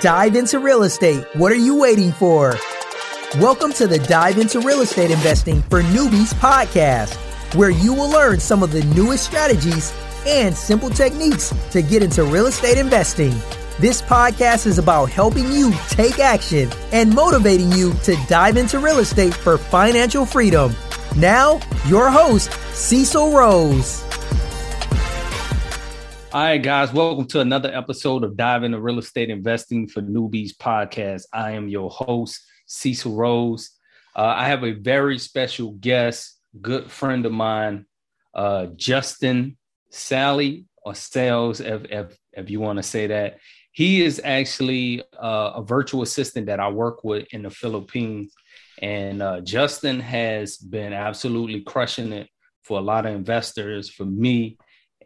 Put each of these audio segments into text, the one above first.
Dive into real estate. What are you waiting for? Welcome to the Dive into Real Estate Investing for Newbies podcast, where you will learn some of the newest strategies and simple techniques to get into real estate investing. This podcast is about helping you take action and motivating you to dive into real estate for financial freedom. Now, your host, Cecil Rose. All right, guys, welcome to another episode of Dive into Real Estate Investing for Newbies podcast. I am your host, Cecil Rose. Uh, I have a very special guest, good friend of mine, uh, Justin Sally or Sales, if, if, if you want to say that. He is actually uh, a virtual assistant that I work with in the Philippines. And uh, Justin has been absolutely crushing it for a lot of investors, for me.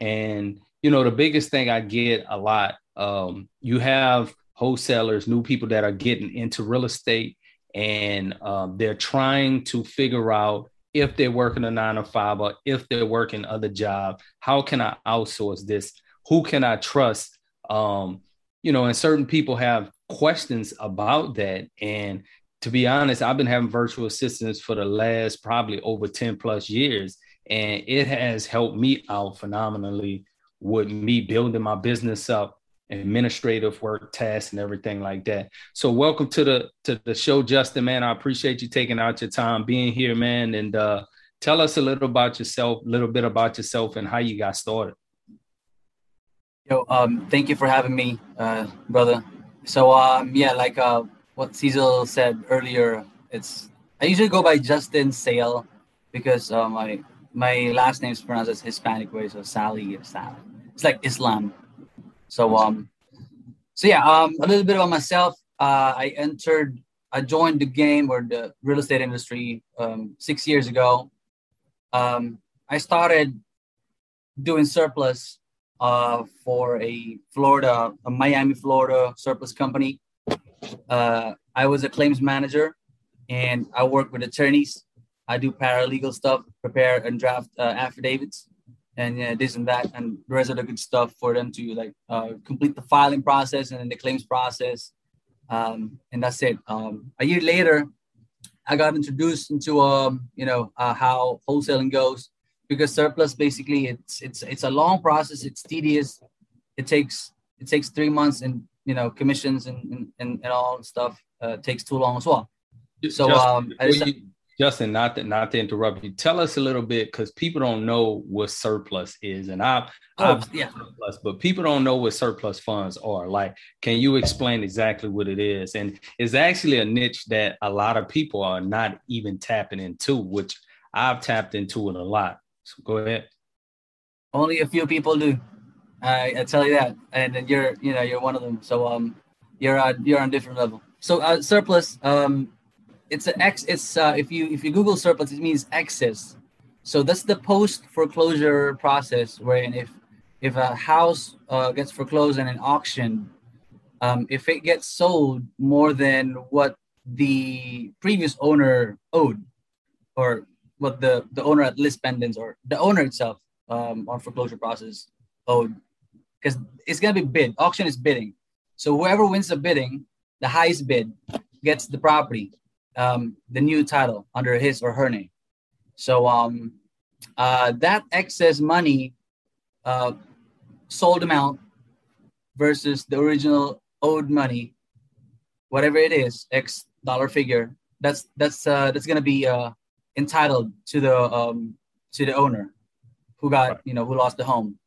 And you know, the biggest thing I get a lot, um, you have wholesalers, new people that are getting into real estate, and um, they're trying to figure out if they're working a nine to five or if they're working other job. How can I outsource this? Who can I trust? Um, you know, and certain people have questions about that. And to be honest, I've been having virtual assistants for the last probably over 10 plus years, and it has helped me out phenomenally with me building my business up, administrative work, tasks, and everything like that. So welcome to the to the show, Justin. Man, I appreciate you taking out your time being here, man, and uh, tell us a little about yourself, a little bit about yourself, and how you got started. Yo, um, thank you for having me, uh, brother. So, um, yeah, like uh, what Cecil said earlier, it's I usually go by Justin Sale because um my my last name is pronounced as Hispanic way, so Sally Sally. It's like Islam. So um, so yeah, um, a little bit about myself. Uh, I entered, I joined the game or the real estate industry um, six years ago. Um, I started doing surplus uh, for a Florida, a Miami, Florida surplus company. Uh, I was a claims manager, and I worked with attorneys I do paralegal stuff, prepare and draft uh, affidavits, and yeah, this and that, and the rest of the good stuff for them to like uh, complete the filing process and then the claims process, um, and that's it. Um, a year later, I got introduced into um, you know uh, how wholesaling goes because surplus basically it's it's it's a long process. It's tedious. It takes it takes three months and you know commissions and and, and, all stuff uh, takes too long as well. So um, I just, you, Justin, not to not to interrupt you, tell us a little bit because people don't know what surplus is, and I've, oh, I've yeah. surplus, but people don't know what surplus funds are. Like, can you explain exactly what it is? And it's actually a niche that a lot of people are not even tapping into, which I've tapped into it a lot. So go ahead. Only a few people do. I, I tell you that, and you're you know you're one of them. So um, you're on you're on different level. So uh, surplus um it's an X. It's uh, if you if you Google surplus, it means excess. So that's the post foreclosure process, wherein if if a house uh, gets foreclosed in an auction, um, if it gets sold more than what the previous owner owed, or what the the owner at lis pendens or the owner itself um, on foreclosure process owed, because it's gonna be bid. Auction is bidding. So whoever wins the bidding, the highest bid gets the property um, the new title under his or her name. So um, uh, that excess money, uh, sold amount versus the original owed money, whatever it is, X dollar figure, that's that's uh, that's gonna be uh, entitled to the um, to the owner who got you know who lost the home.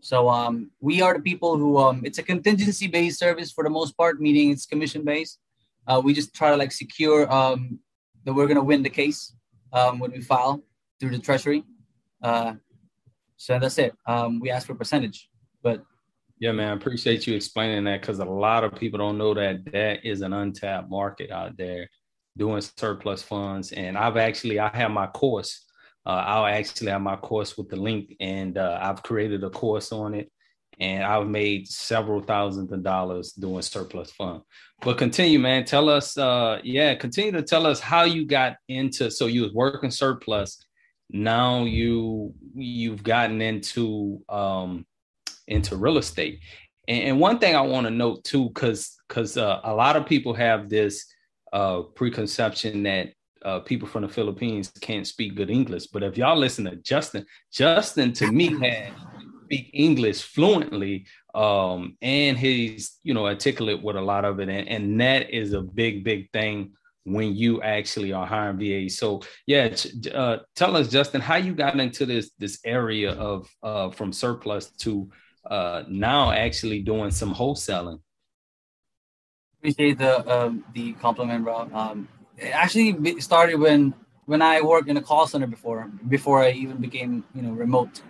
So um, we are the people who um, it's a contingency based service for the most part, meaning it's commission based uh, we just try to like secure um, that we're gonna win the case um, when we file through the treasury. Uh, so that's it. Um, we ask for percentage, but yeah, man, I appreciate you explaining that because a lot of people don't know that that is an untapped market out there doing surplus funds. And I've actually I have my course. Uh, I'll actually have my course with the link, and uh, I've created a course on it and I've made several thousands of dollars doing surplus fund. But continue, man. Tell us, uh, yeah, continue to tell us how you got into. So you was working surplus. Now you you've gotten into um, into real estate, And, and one thing I want to note too, because because uh, a lot of people have this uh, preconception that uh, people from the Philippines can't speak good English. But if y'all listen to Justin, Justin to me had speak English fluently, um, and he's you know articulate with a lot of it, and, and that is a big big thing when you actually are hiring VAs. So yeah, uh, tell us, Justin, how you got into this this area of uh, from surplus to uh, now actually doing some wholesaling. Appreciate the um, the compliment, bro. Um, it actually started when when I worked in a call center before before I even became you know remote.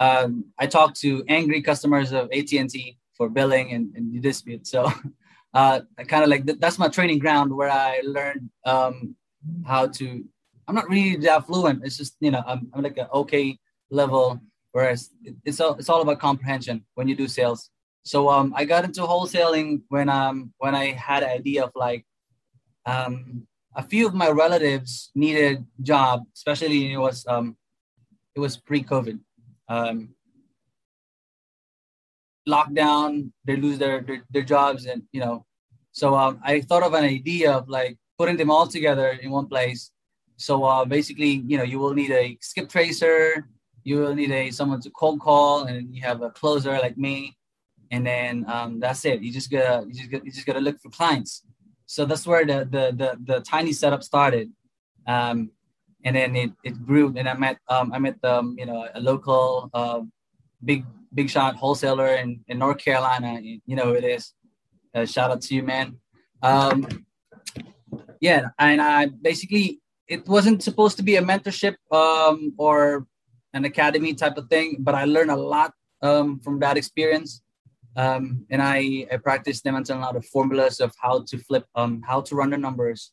Um, I talked to angry customers of AT and T for billing and, and dispute. So uh, I kind of like that's my training ground where I learned um, how to. I'm not really that fluent. It's just you know I'm, I'm like an okay level. Whereas it's all it's all about comprehension when you do sales. So um, I got into wholesaling when um when I had an idea of like um, a few of my relatives needed job, especially it was um it was pre-COVID. Um, lockdown, they lose their, their, their jobs, and you know, so um, I thought of an idea of like putting them all together in one place. So uh, basically, you know, you will need a skip tracer, you will need a someone to cold call, and you have a closer like me, and then um, that's it. You just gotta you just gotta, you just gotta look for clients. So that's where the the the, the tiny setup started. Um, and then it, it grew and I met um, I met um, you know a local uh, big big shot wholesaler in, in North Carolina. You know it is. Uh, shout out to you, man. Um, yeah, and I basically it wasn't supposed to be a mentorship um, or an academy type of thing, but I learned a lot um, from that experience. Um, and I, I practiced them until lot of formulas of how to flip, um, how to run the numbers.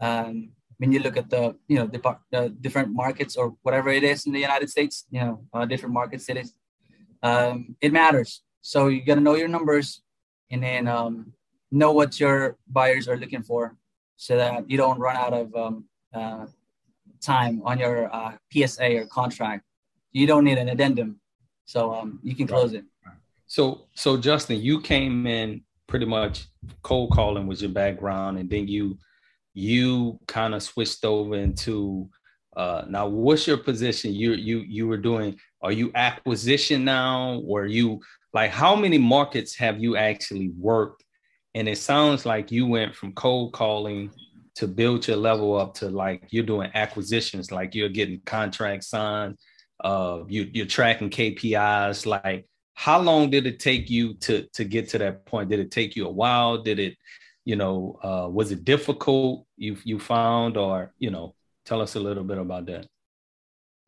Um, when you look at the, you know, the, different markets or whatever it is in the United States, you know, uh, different market cities, um, it matters. So you got to know your numbers and then um, know what your buyers are looking for so that you don't run out of um, uh, time on your uh, PSA or contract. You don't need an addendum. So um, you can close it. So, so Justin, you came in pretty much cold calling was your background, and then you you kind of switched over into uh, now. What's your position? You you you were doing? Are you acquisition now? Were you like how many markets have you actually worked? And it sounds like you went from cold calling to build your level up to like you're doing acquisitions, like you're getting contracts signed, uh, you you're tracking KPIs, like how long did it take you to to get to that point did it take you a while did it you know uh, was it difficult you you found or you know tell us a little bit about that.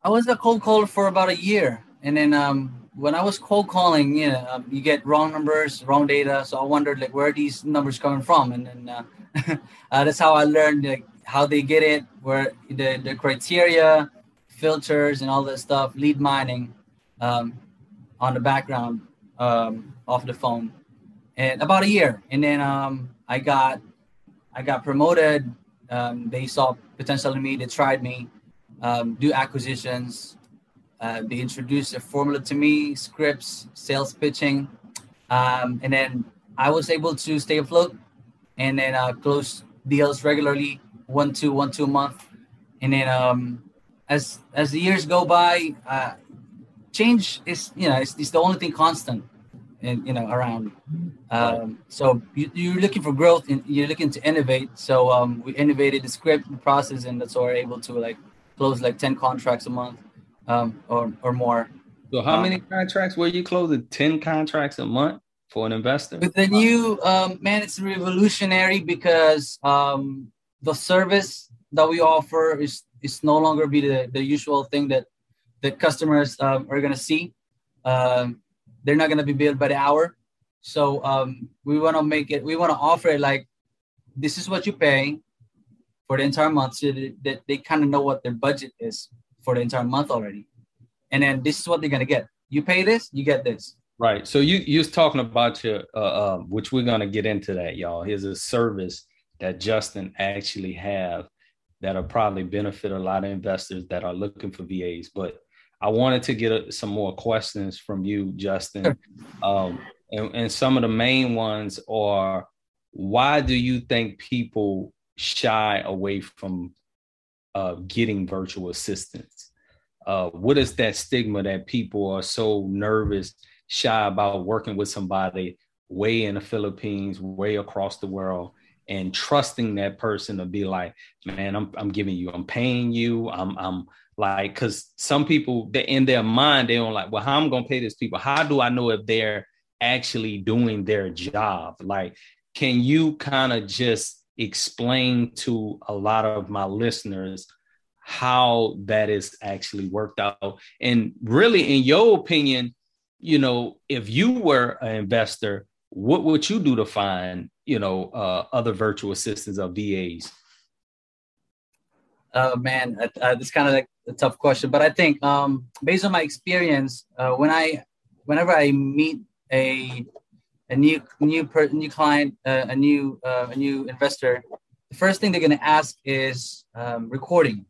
I was a cold caller for about a year and then um, when i was cold calling you know um, you get wrong numbers wrong data so i wondered like where these numbers coming from? And then uh, uh, that's how i learned like how they get it where the, the criteria filters and all that stuff lead mining um, on the background um, off the phone, and about a year, and then um, I got I got promoted. Um, they saw potential in me. They tried me, um, do acquisitions. Uh, they introduced a formula to me, scripts, sales pitching, um, and then I was able to stay afloat, and then uh, close deals regularly, one two one two a month, and then um, as as the years go by, uh, change is you know it's, it's the only thing constant and you know around. Um, so you, are looking for growth and you're looking to innovate. So um, we innovated the script the process and that's why we're able to like close like 10 contracts a month um, or, or more. So how many um, contracts were you closing? 10 contracts a month for an investor? With the new um, man it's revolutionary because um, the service that we offer is is no longer be the, the usual thing that the customers um, are going to see. Um, they're not going to be billed by the hour. So um, we want to make it, we want to offer it like, this is what you pay for the entire month so that they, kind of know what their budget is for the entire month already. And then this is what they're going to get. You pay this, you get this. Right. So you you was talking about your uh, uh, which we're gonna get into that, y'all. Here's a service that Justin actually have that'll probably benefit a lot of investors that are looking for VAs. But I wanted to get a, some more questions from you, Justin. Um, And, and some of the main ones are why do you think people shy away from uh, getting virtual assistants? Uh, what is that stigma that people are so nervous, shy about working with somebody way in the Philippines, way across the world, and trusting that person to be like, man, I'm I'm giving you, I'm paying you, I'm I'm like, because some people in their mind they don't like, well, how am I'm gonna pay these people? How do I know if they're actually doing their job? Like, can you kind of just explain to a lot of my listeners how that is actually worked out? And really, in your opinion, you know, if you were an investor, what would you do to find you know uh, other virtual assistants or VAs? Oh man, uh, this kind of like a tough question, but I think um, based on my experience, uh, when I, whenever I meet a a new new per, new client, uh, a new uh, a new investor, the first thing they're gonna ask is um, recording.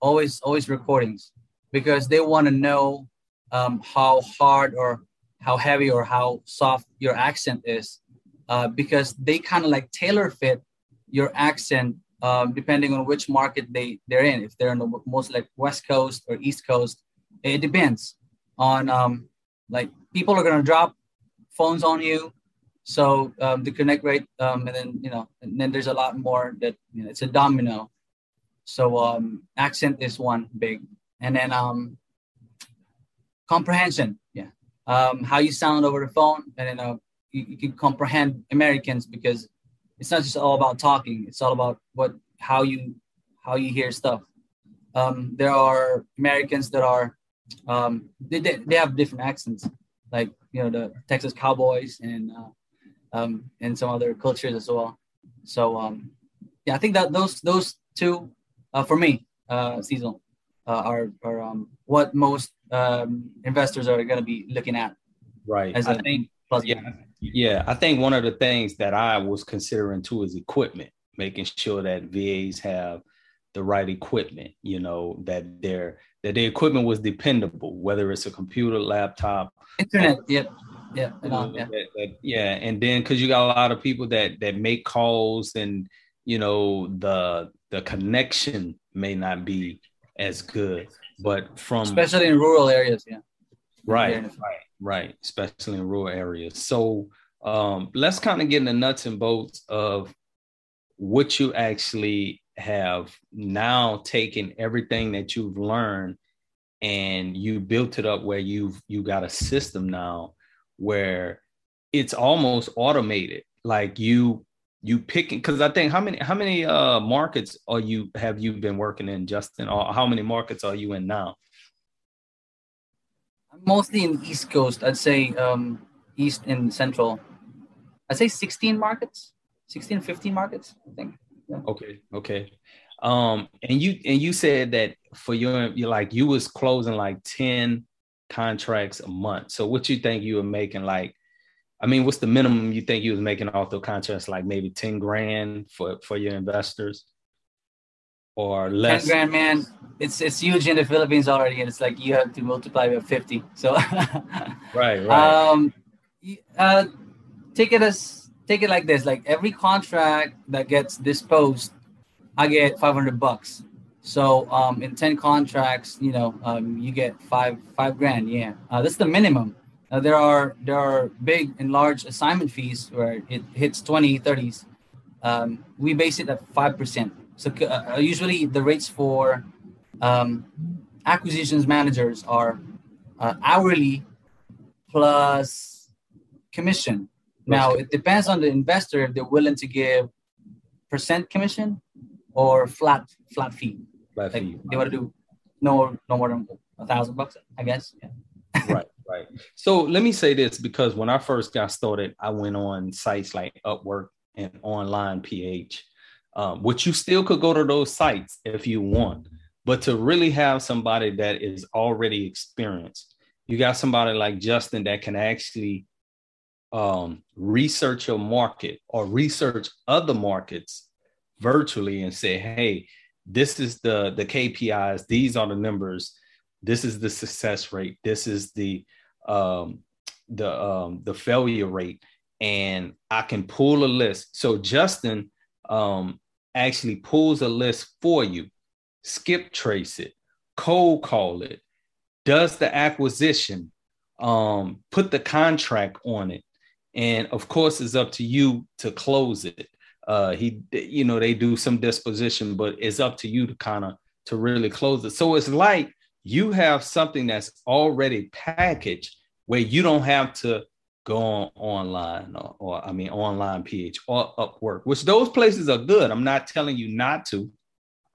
Always, always recordings, because they want to know um, how hard or how heavy or how soft your accent is uh, because they kind of like tailor fit your accent um, depending on which market they they're in. If they're in the most like west coast or east coast it depends on um, like people are to drop phones on you. So um, the connect rate um, and then you know and then there's a lot more that you know it's a domino. So um, accent is one big. And then um, comprehension yeah. Um, how you sound over the phone and then uh, you, you can comprehend Americans because it's not just all about talking. It's all about what how you how you hear stuff. Um, there are Americans that are um, they, they, they have different accents, like you know the Texas Cowboys and uh, um, and some other cultures as well. So um, yeah, I think that those those two uh, for me, uh, seasonal, uh, are are um, what most um, investors are going to be looking at. Right. As I think. Yeah, yeah, I think one of the things that I was considering too is equipment, making sure that VAs have the right equipment, you know, that their that the equipment was dependable, whether it's a computer, laptop, internet, yep. Yeah, yeah, yeah. That, that, yeah, and then because you got a lot of people that that make calls, and you know the the connection may not be as good, but from especially in rural areas, yeah, right, right, Right, especially in rural areas. So um, let's kind of get in the nuts and bolts of what you actually have now taken everything that you've learned and you built it up where you've you got a system now where it's almost automated. Like you you picking because i think how many how many uh markets are you have you been working in justin? Or how many markets are you in now mostly in East Coast. I'd say um, East and Central. I'd say 16 markets, 16, 15 markets, I think. Yeah. Okay. Okay. Um, and you and you said that for your you like you was closing like 10 contracts a month. So what you think you were making like I mean, what's the minimum you think you was making off the contracts? Like maybe 10 grand for for your investors? Or less? 10 grand, man. It's it's huge in the Philippines already, and it's like you have to multiply by 50. So right, right. Um, uh, take it as take it like this: like every contract that gets disposed, I get 500 bucks. So um, in 10 contracts, you know, um, you get five five grand. Yeah, uh, that's the minimum. Uh, there are there are big and large assignment fees where it hits 20, 30s. Um, we base it at five percent. So uh, uh, usually the rates for um, acquisitions managers are uh, hourly plus commission. Now it depends on the investor if they're willing to give percent commission or flat flat fee. Flat like fee. They want to do no no more than a thousand bucks, I guess. Yeah. right, right. So let me say this because when I first got started, I went on sites like Upwork and Online PH um, which you still could go to those sites if you want. But to really have somebody that is already experienced, you got somebody like Justin that can actually um, research your market or research other markets virtually and say, hey, this is the the KPIs, these are the numbers, this is the success rate, this is the um, the um, the failure rate, and I can pull a list. So Justin um, actually pulls a list for you, skip trace it, cold call it, does the acquisition, um, put the contract on it, and of course, it's up to you to close it. Uh, he, you know, they do some disposition, but it's up to you to kind of to really close it. So it's like you have something that's already packaged where you don't have to go on online or, or I mean online PH or Upwork, which those places are good. I'm not telling you not to,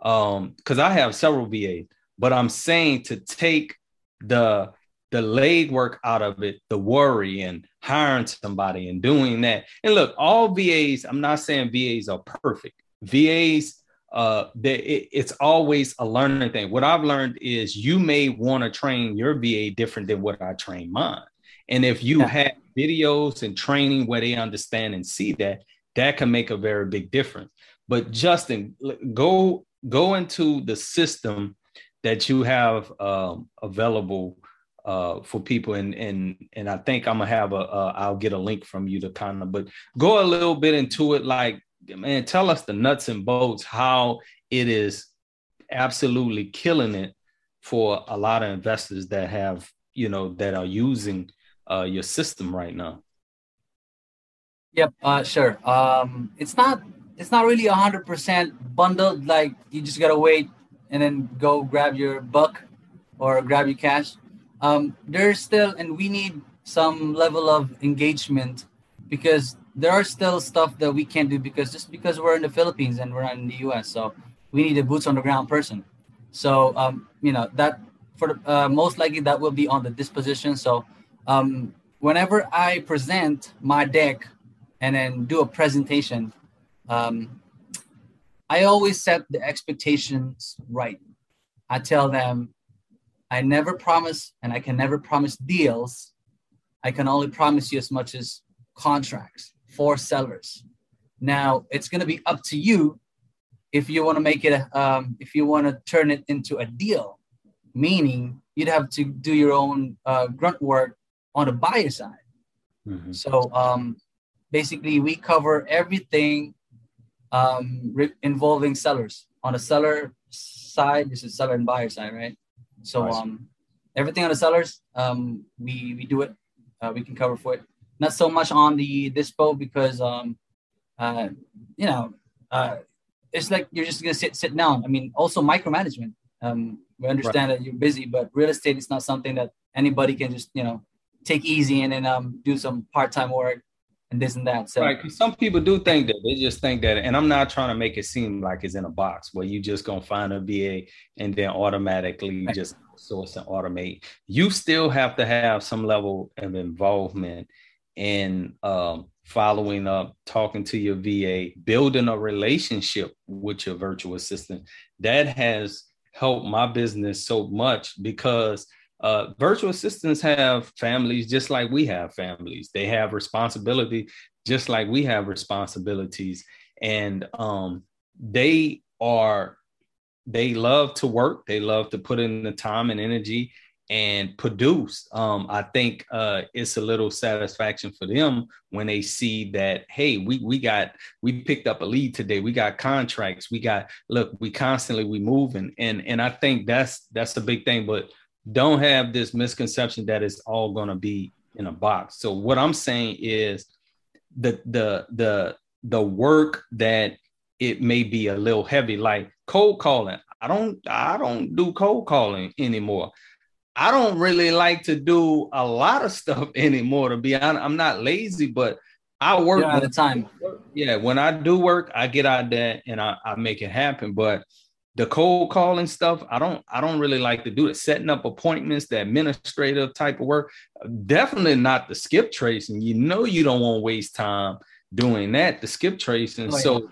um, because I have several VAs, but I'm saying to take the the legwork out of it, the worry and hiring somebody and doing that. And look, all VAs, I'm not saying VAs are perfect. VAs uh, they, it, it's always a learning thing. What I've learned is you may want to train your VA different than what I train mine. And if you yeah. have videos and training where they understand and see that, that can make a very big difference. But Justin, go go into the system that you have um, available uh, for people, and and and I think I'm gonna have a uh, I'll get a link from you to kind of, but go a little bit into it, like man, tell us the nuts and bolts how it is absolutely killing it for a lot of investors that have you know that are using uh, your system right now. Yep, uh, sure. Um, it's not it's not really hundred percent bundled. Like you just gotta wait and then go grab your buck or grab your cash. Um, there's still, and we need some level of engagement because there are still stuff that we can't do because just because we're in the Philippines and we're not in the US, so we need a boots on the ground person. So um, you know that for the, uh, most likely that will be on the disposition. So um, whenever I present my deck and then do a presentation, um, I always set the expectations right. I tell them I never promise and I can never promise deals. I can only promise you as much as contracts for sellers. Now it's going to be up to you if you want to make it, um, if you want to turn it into a deal, meaning you'd have to do your own uh, grunt work on the buyer side. Mm-hmm. So um, basically, we cover everything um, re- involving sellers. On the seller side, this is seller and buyer side, right? So um, everything on the sellers, um, we we do it. Uh, we can cover for it not so much on the dispo because um uh you know uh it's like you're just gonna sit sit down. I mean, also micromanagement. Um, we understand right. that you're busy, but real estate is not something that anybody can just you know take easy and then um do some part time work and this and that. So right, because some people do think that they just think that, and I'm not trying to make it seem like it's in a box where you just gonna find a VA and then automatically right. just source and automate. You still have to have some level of involvement and um, following up, talking to your VA, building a relationship with your virtual assistant. That has helped my business so much because uh, virtual assistants have families just like we have families. They have responsibility just like we have responsibilities, and um, they are they love to work. They love to put in the time and energy and produce, um, I think uh, it's a little satisfaction for them when they see that, hey, we we got we picked up a lead today. We got contracts. We got look, we constantly we moving, and and I think that's that's the big thing. But don't have this misconception that it's all going to be in a box. So what I'm saying is the the the the work that it may be a little heavy, like cold calling. I don't I don't do cold calling anymore. I don't really like to do a lot of stuff anymore. To be honest, I'm not lazy, but I work all the time. Yeah, when I do work, I get out there and I, I make it happen. But the cold calling stuff, I don't I don't really like to do it. Setting up appointments, the administrative type of work, definitely not the skip tracing. You know you don't want to waste time doing that, the skip tracing. Oh, yeah. So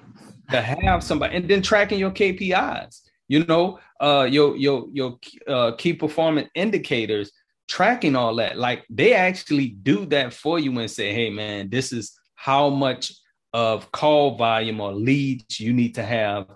to have somebody and then tracking your KPIs you know, uh, your your your uh, key performance indicators, tracking all that. Like they actually do that for you and say, hey man, this is how much of call volume or leads you need to have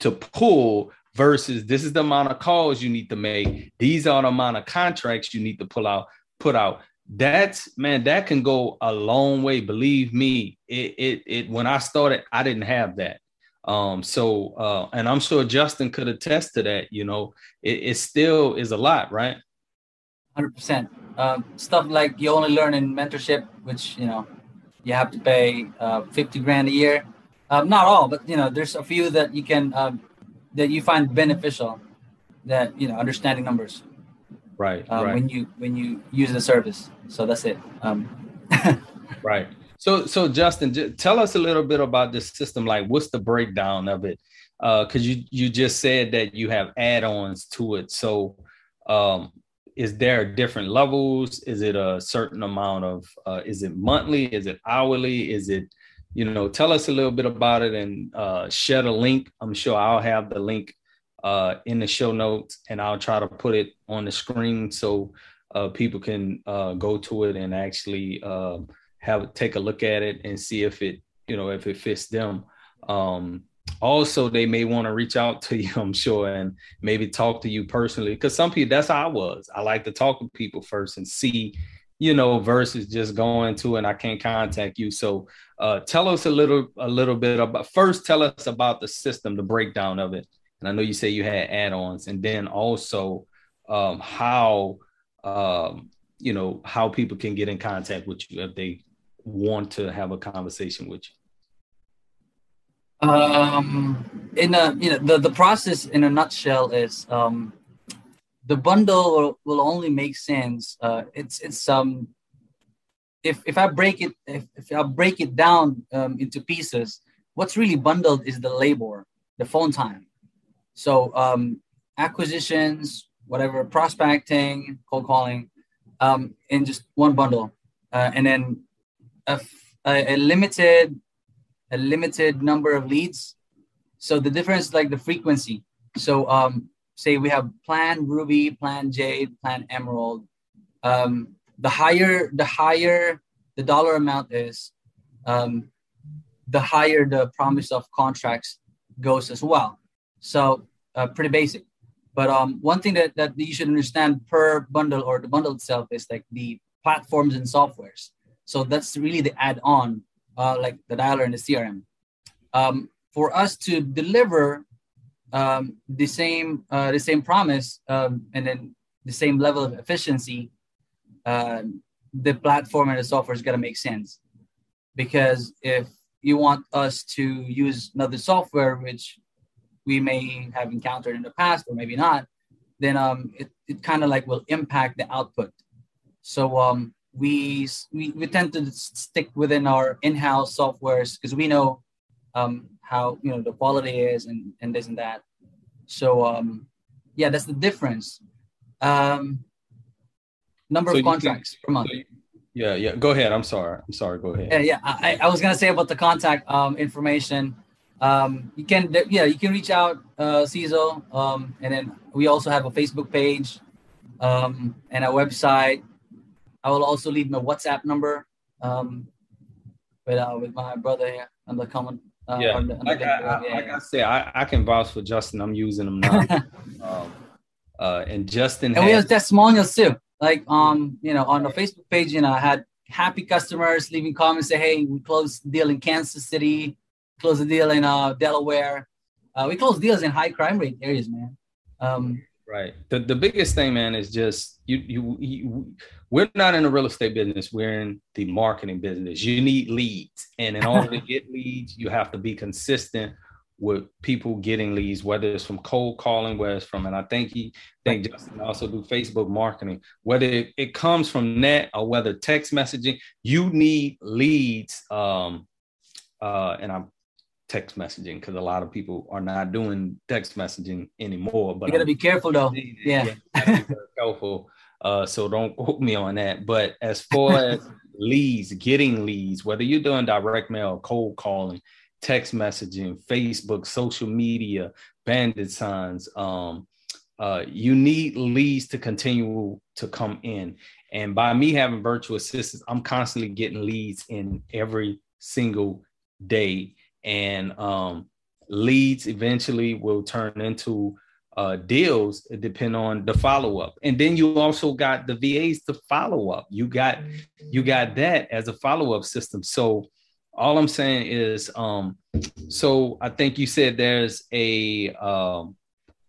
to pull versus this is the amount of calls you need to make. These are the amount of contracts you need to pull out, put out. that's man, that can go a long way. Believe me, it it, it when I started, I didn't have that. Um, so uh, and I'm sure Justin could attest to that, you know, it, it still is a lot, right? Hundred um, percent. Stuff like you only learn in mentorship, which you know you have to pay uh, 50 grand a year. Um, not all, but you know, there's a few that you can um, that you find beneficial. That you know, understanding numbers. Right, um, right. When you when you use the service, so that's it. Um, right. So so Justin, j- tell us a little bit about this system. Like, what's the breakdown of it? Because uh, you you just said that you have add-ons to it. So um, is there different levels? Is it a certain amount of? Uh, is it monthly? Is it hourly? Is it you know? Tell us a little bit about it and uh, share the link. I'm sure I'll have the link uh, in the show notes, and I'll try to put it on the screen so uh, people can uh, go to it and actually uh, have take a look at it and see if it you know if it fits them. Um, also they may want to reach out to you i'm sure and maybe talk to you personally because some people that's how i was i like to talk to people first and see you know versus just going to and i can't contact you. So uh, tell us a little a little bit about first tell us about the system the breakdown of it. And i know you say you had add-ons. And then also um, how um, you know how people can get in contact with you if they want to have a conversation with you. Um, in a you know the the process in a nutshell is um, the bundle will, only make sense. Uh, it's it's um if if I break it if, if I break it down um, into pieces, what's really bundled is the labor, the phone time. So um, acquisitions, whatever prospecting, cold calling, um, in just one bundle, uh, and then a, a, a limited a limited number of leads. So the difference like the frequency. So um, say we have plan ruby, plan jade, plan emerald. Um, the higher the higher the dollar amount is, um, the higher the promise of contracts goes as well. So uh, pretty basic. But um, one thing that, that you should understand per bundle or the bundle itself is like the platforms and softwares. So that's really the add-on uh, like the dialer and the CRM. Um, for us to deliver um, the same uh, the same promise um, and then the same level of efficiency, uh, the platform and the software is gonna make sense. Because if you want us to use another software, which we may have encountered in the past or maybe not, then um, it, it kind of like will impact the output. So um, we, we, we tend to stick within our in-house softwares because we know um, how you know the quality is and, and this and that. So um, yeah, that's the difference. Um, number so of contracts can, per month. So yeah, yeah. Go ahead. I'm sorry. I'm sorry. Go ahead. Yeah, yeah. I, I was gonna say about the contact um, information. Um, you can yeah, you can reach out uh, Cecil, um, and then we also have a Facebook page um, and a website. I will also leave my WhatsApp number um, with uh, with my brother here on the comment. Uh, yeah, the, like, I, I, yeah, like. I said, I, I can vouch for Justin. I'm using them now. um, uh, and Justin, and has, we have testimonials too. Like um, you know, on the Facebook page, you know, I had happy customers leaving comments say, "Hey, we closed the deal in Kansas City, closed the deal in uh, Delaware. Uh, we closed deals in high crime rate areas, man." Um, right. The the biggest thing, man, is just you you, you we're not in the real estate business. We're in the marketing business. You need leads. And in order to get leads you have to be consistent with people getting leads whether it's from cold calling whether it's from and i think he think justin also do facebook marketing whether it, it comes from net or whether text messaging you need leads um uh and i'm text messaging because a lot of people are not doing text messaging anymore but you gotta I'm, be careful though yeah, yeah careful uh, so don't quote me on that. But as far as leads, getting leads, whether you're doing direct mail, cold calling, text messaging, Facebook, social media, bandit signs, um, uh, you need leads to continue to come in. And by me having virtual assistants, I'm constantly getting leads in every single day. And um, leads eventually will turn into uh, deals depend on the follow up, and then you also got the VAs to follow up. You got you got that as a follow up system. So all I'm saying is, um, so I think you said there's a um,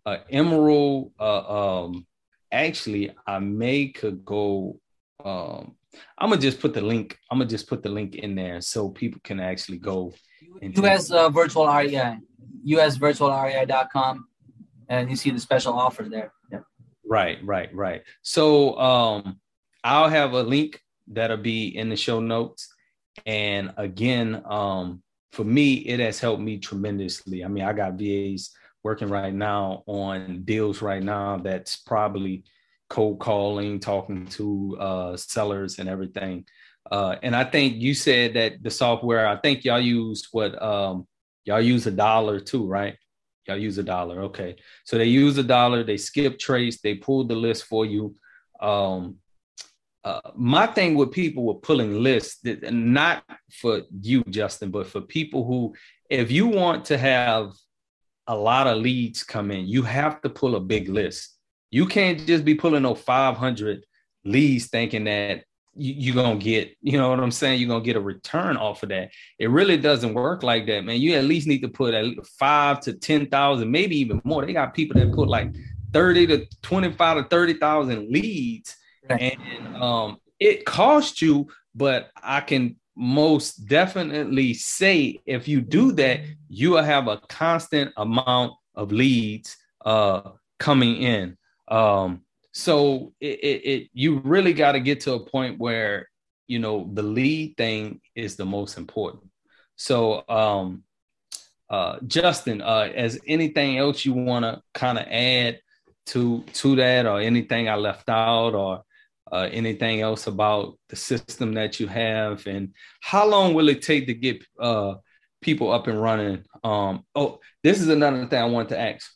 a Emerald. Uh, um, actually, I may could go. Um, I'm gonna just put the link. I'm gonna just put the link in there so people can actually go. US uh, virtual REI, usvirtualrei.com and you see the special offer there. Yeah. Right, right, right. So um, I'll have a link that'll be in the show notes. And again, um, for me, it has helped me tremendously. I mean, I got VAs working right now on deals right now that's probably cold calling, talking to uh, sellers and everything. Uh, and I think you said that the software, I think y'all use what um, y'all use a dialer too, right? Y'all use a dialer. Okay. So they use a dialer, they skip trace, they pull the list for you. Um, uh, my thing with people with pulling lists, that, not for you, Justin, but for people who, if you want to have a lot of leads come in, you have to pull a big list. You can't just be pulling no 500 leads thinking that you, are gonna get, you know what I'm saying? You're gonna get a return off of that. It really doesn't work like that, man. You at least need to put at five to ten thousand, maybe even more. They got people that put like 30 to 25 to 30,000 leads. And um, it costs you, but I can most definitely say if you do that, you will have a constant amount of leads uh, coming in. Um, so it, it, it you really got to get to a point where you know the lead thing is the most important. So um uh justin uh as anything else you want to kind of add to to that or anything i left out or uh, anything else about the system that you have and how long will it take to get uh, people up and running? Um, oh this is another thing i want to ask.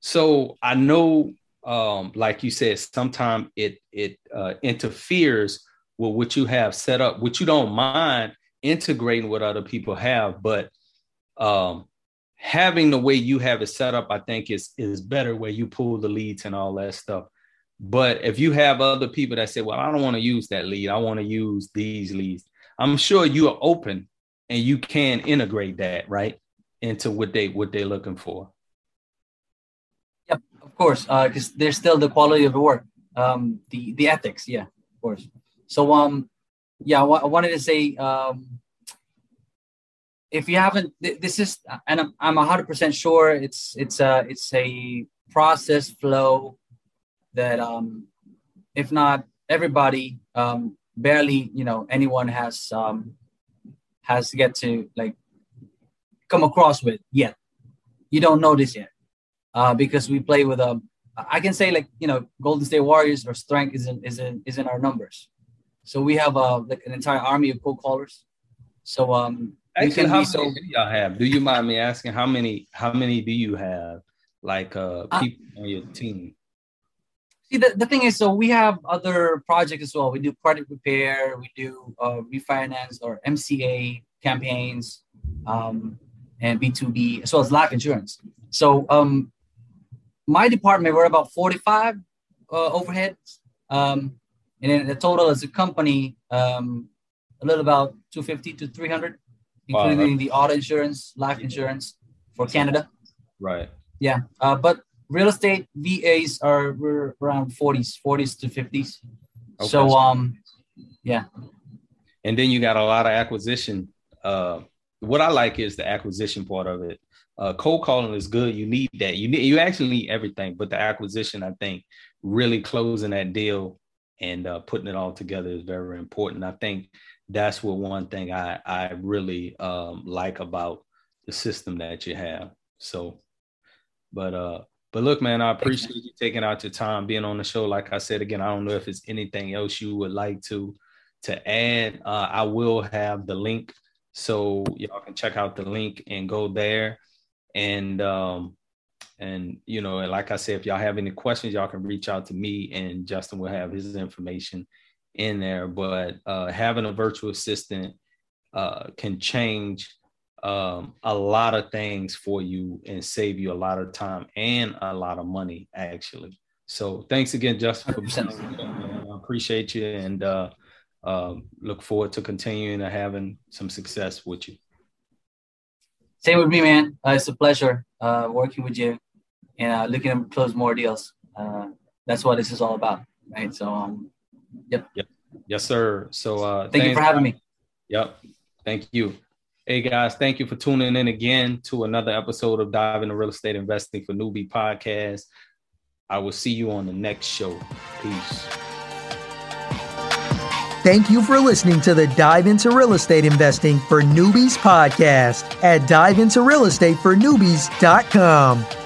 So i know um, like you said, sometimes it it uh, interferes with what you have set up, which you don't mind integrating what other people have, but um, having the way you have it set up, I think is is better where you pull the leads and all that stuff. But if you have other people that say, "Well, I don't want to use that lead. I want to use these leads," I'm sure you are open and you can integrate that right into what they what they're looking for course, because uh, there's still the quality of the work, um, the the ethics. Yeah, of course. So um, yeah, I, wanted to say um, if you haven't, th- this is, and I'm I'm hundred percent sure it's it's a it's a process flow that um, if not everybody, um, barely you know anyone has um has to get to like come across with yet. You don't know this yet uh, because we play with um I can say like you know Golden State Warriors our strength is in is in is in our numbers. So we have uh like an entire army of cold callers. So um Actually, how many so, do y'all have? Do you mind me asking how many how many do you have like uh, uh people uh, on your team? See the, the thing is so we have other projects as well. We do credit repair, we do uh refinance or MCA campaigns um and B2B as well as life insurance. So um my department we're about 45 uh, overheads. Um, and then the total as a company um, a little about 250 to 300 including wow. the auto insurance life insurance for canada. Right. Yeah uh, but real estate vas are we're around 40s 40s to 50s okay. so um yeah. And then you got a lot of acquisition uh what i like is the acquisition part of it uh, cold calling is good. You need that. You need you actually need everything, but the acquisition, I think, really closing that deal and uh, putting it all together is very important. I think that's what one thing I I really um, like about the system that you have. So, but uh, but look, man, I appreciate you taking out your time being on the show. Like I said again, I don't know if it's anything else you would like to to add. Uh, I will have the link so y'all can check out the link and go there and um, and you know, like I said, if y'all have any questions, y'all can reach out to me, and Justin will have his information in there. But uh, having a virtual assistant uh, can change um, a lot of things for you and save you a lot of time and a lot of money, actually. So thanks again, Justin, for being I appreciate you and uh, uh, look forward to continuing to having some success with you. Same with me, man. Uh, it's a pleasure uh, working with you and uh, looking to close more deals. Uh, that's what this is all about, right? So, um, yep. Yep. Yes, sir. So, uh, thank you for having me. Yep. Thank you. Hey guys, thank you for tuning in again to another episode of Dive into Real Estate Investing for Newbie podcast. I will see you on the next show. Peace. Thank you for listening to the Dive into Real Estate Investing for Newbies podcast at diveintorealestatefornewbies.com.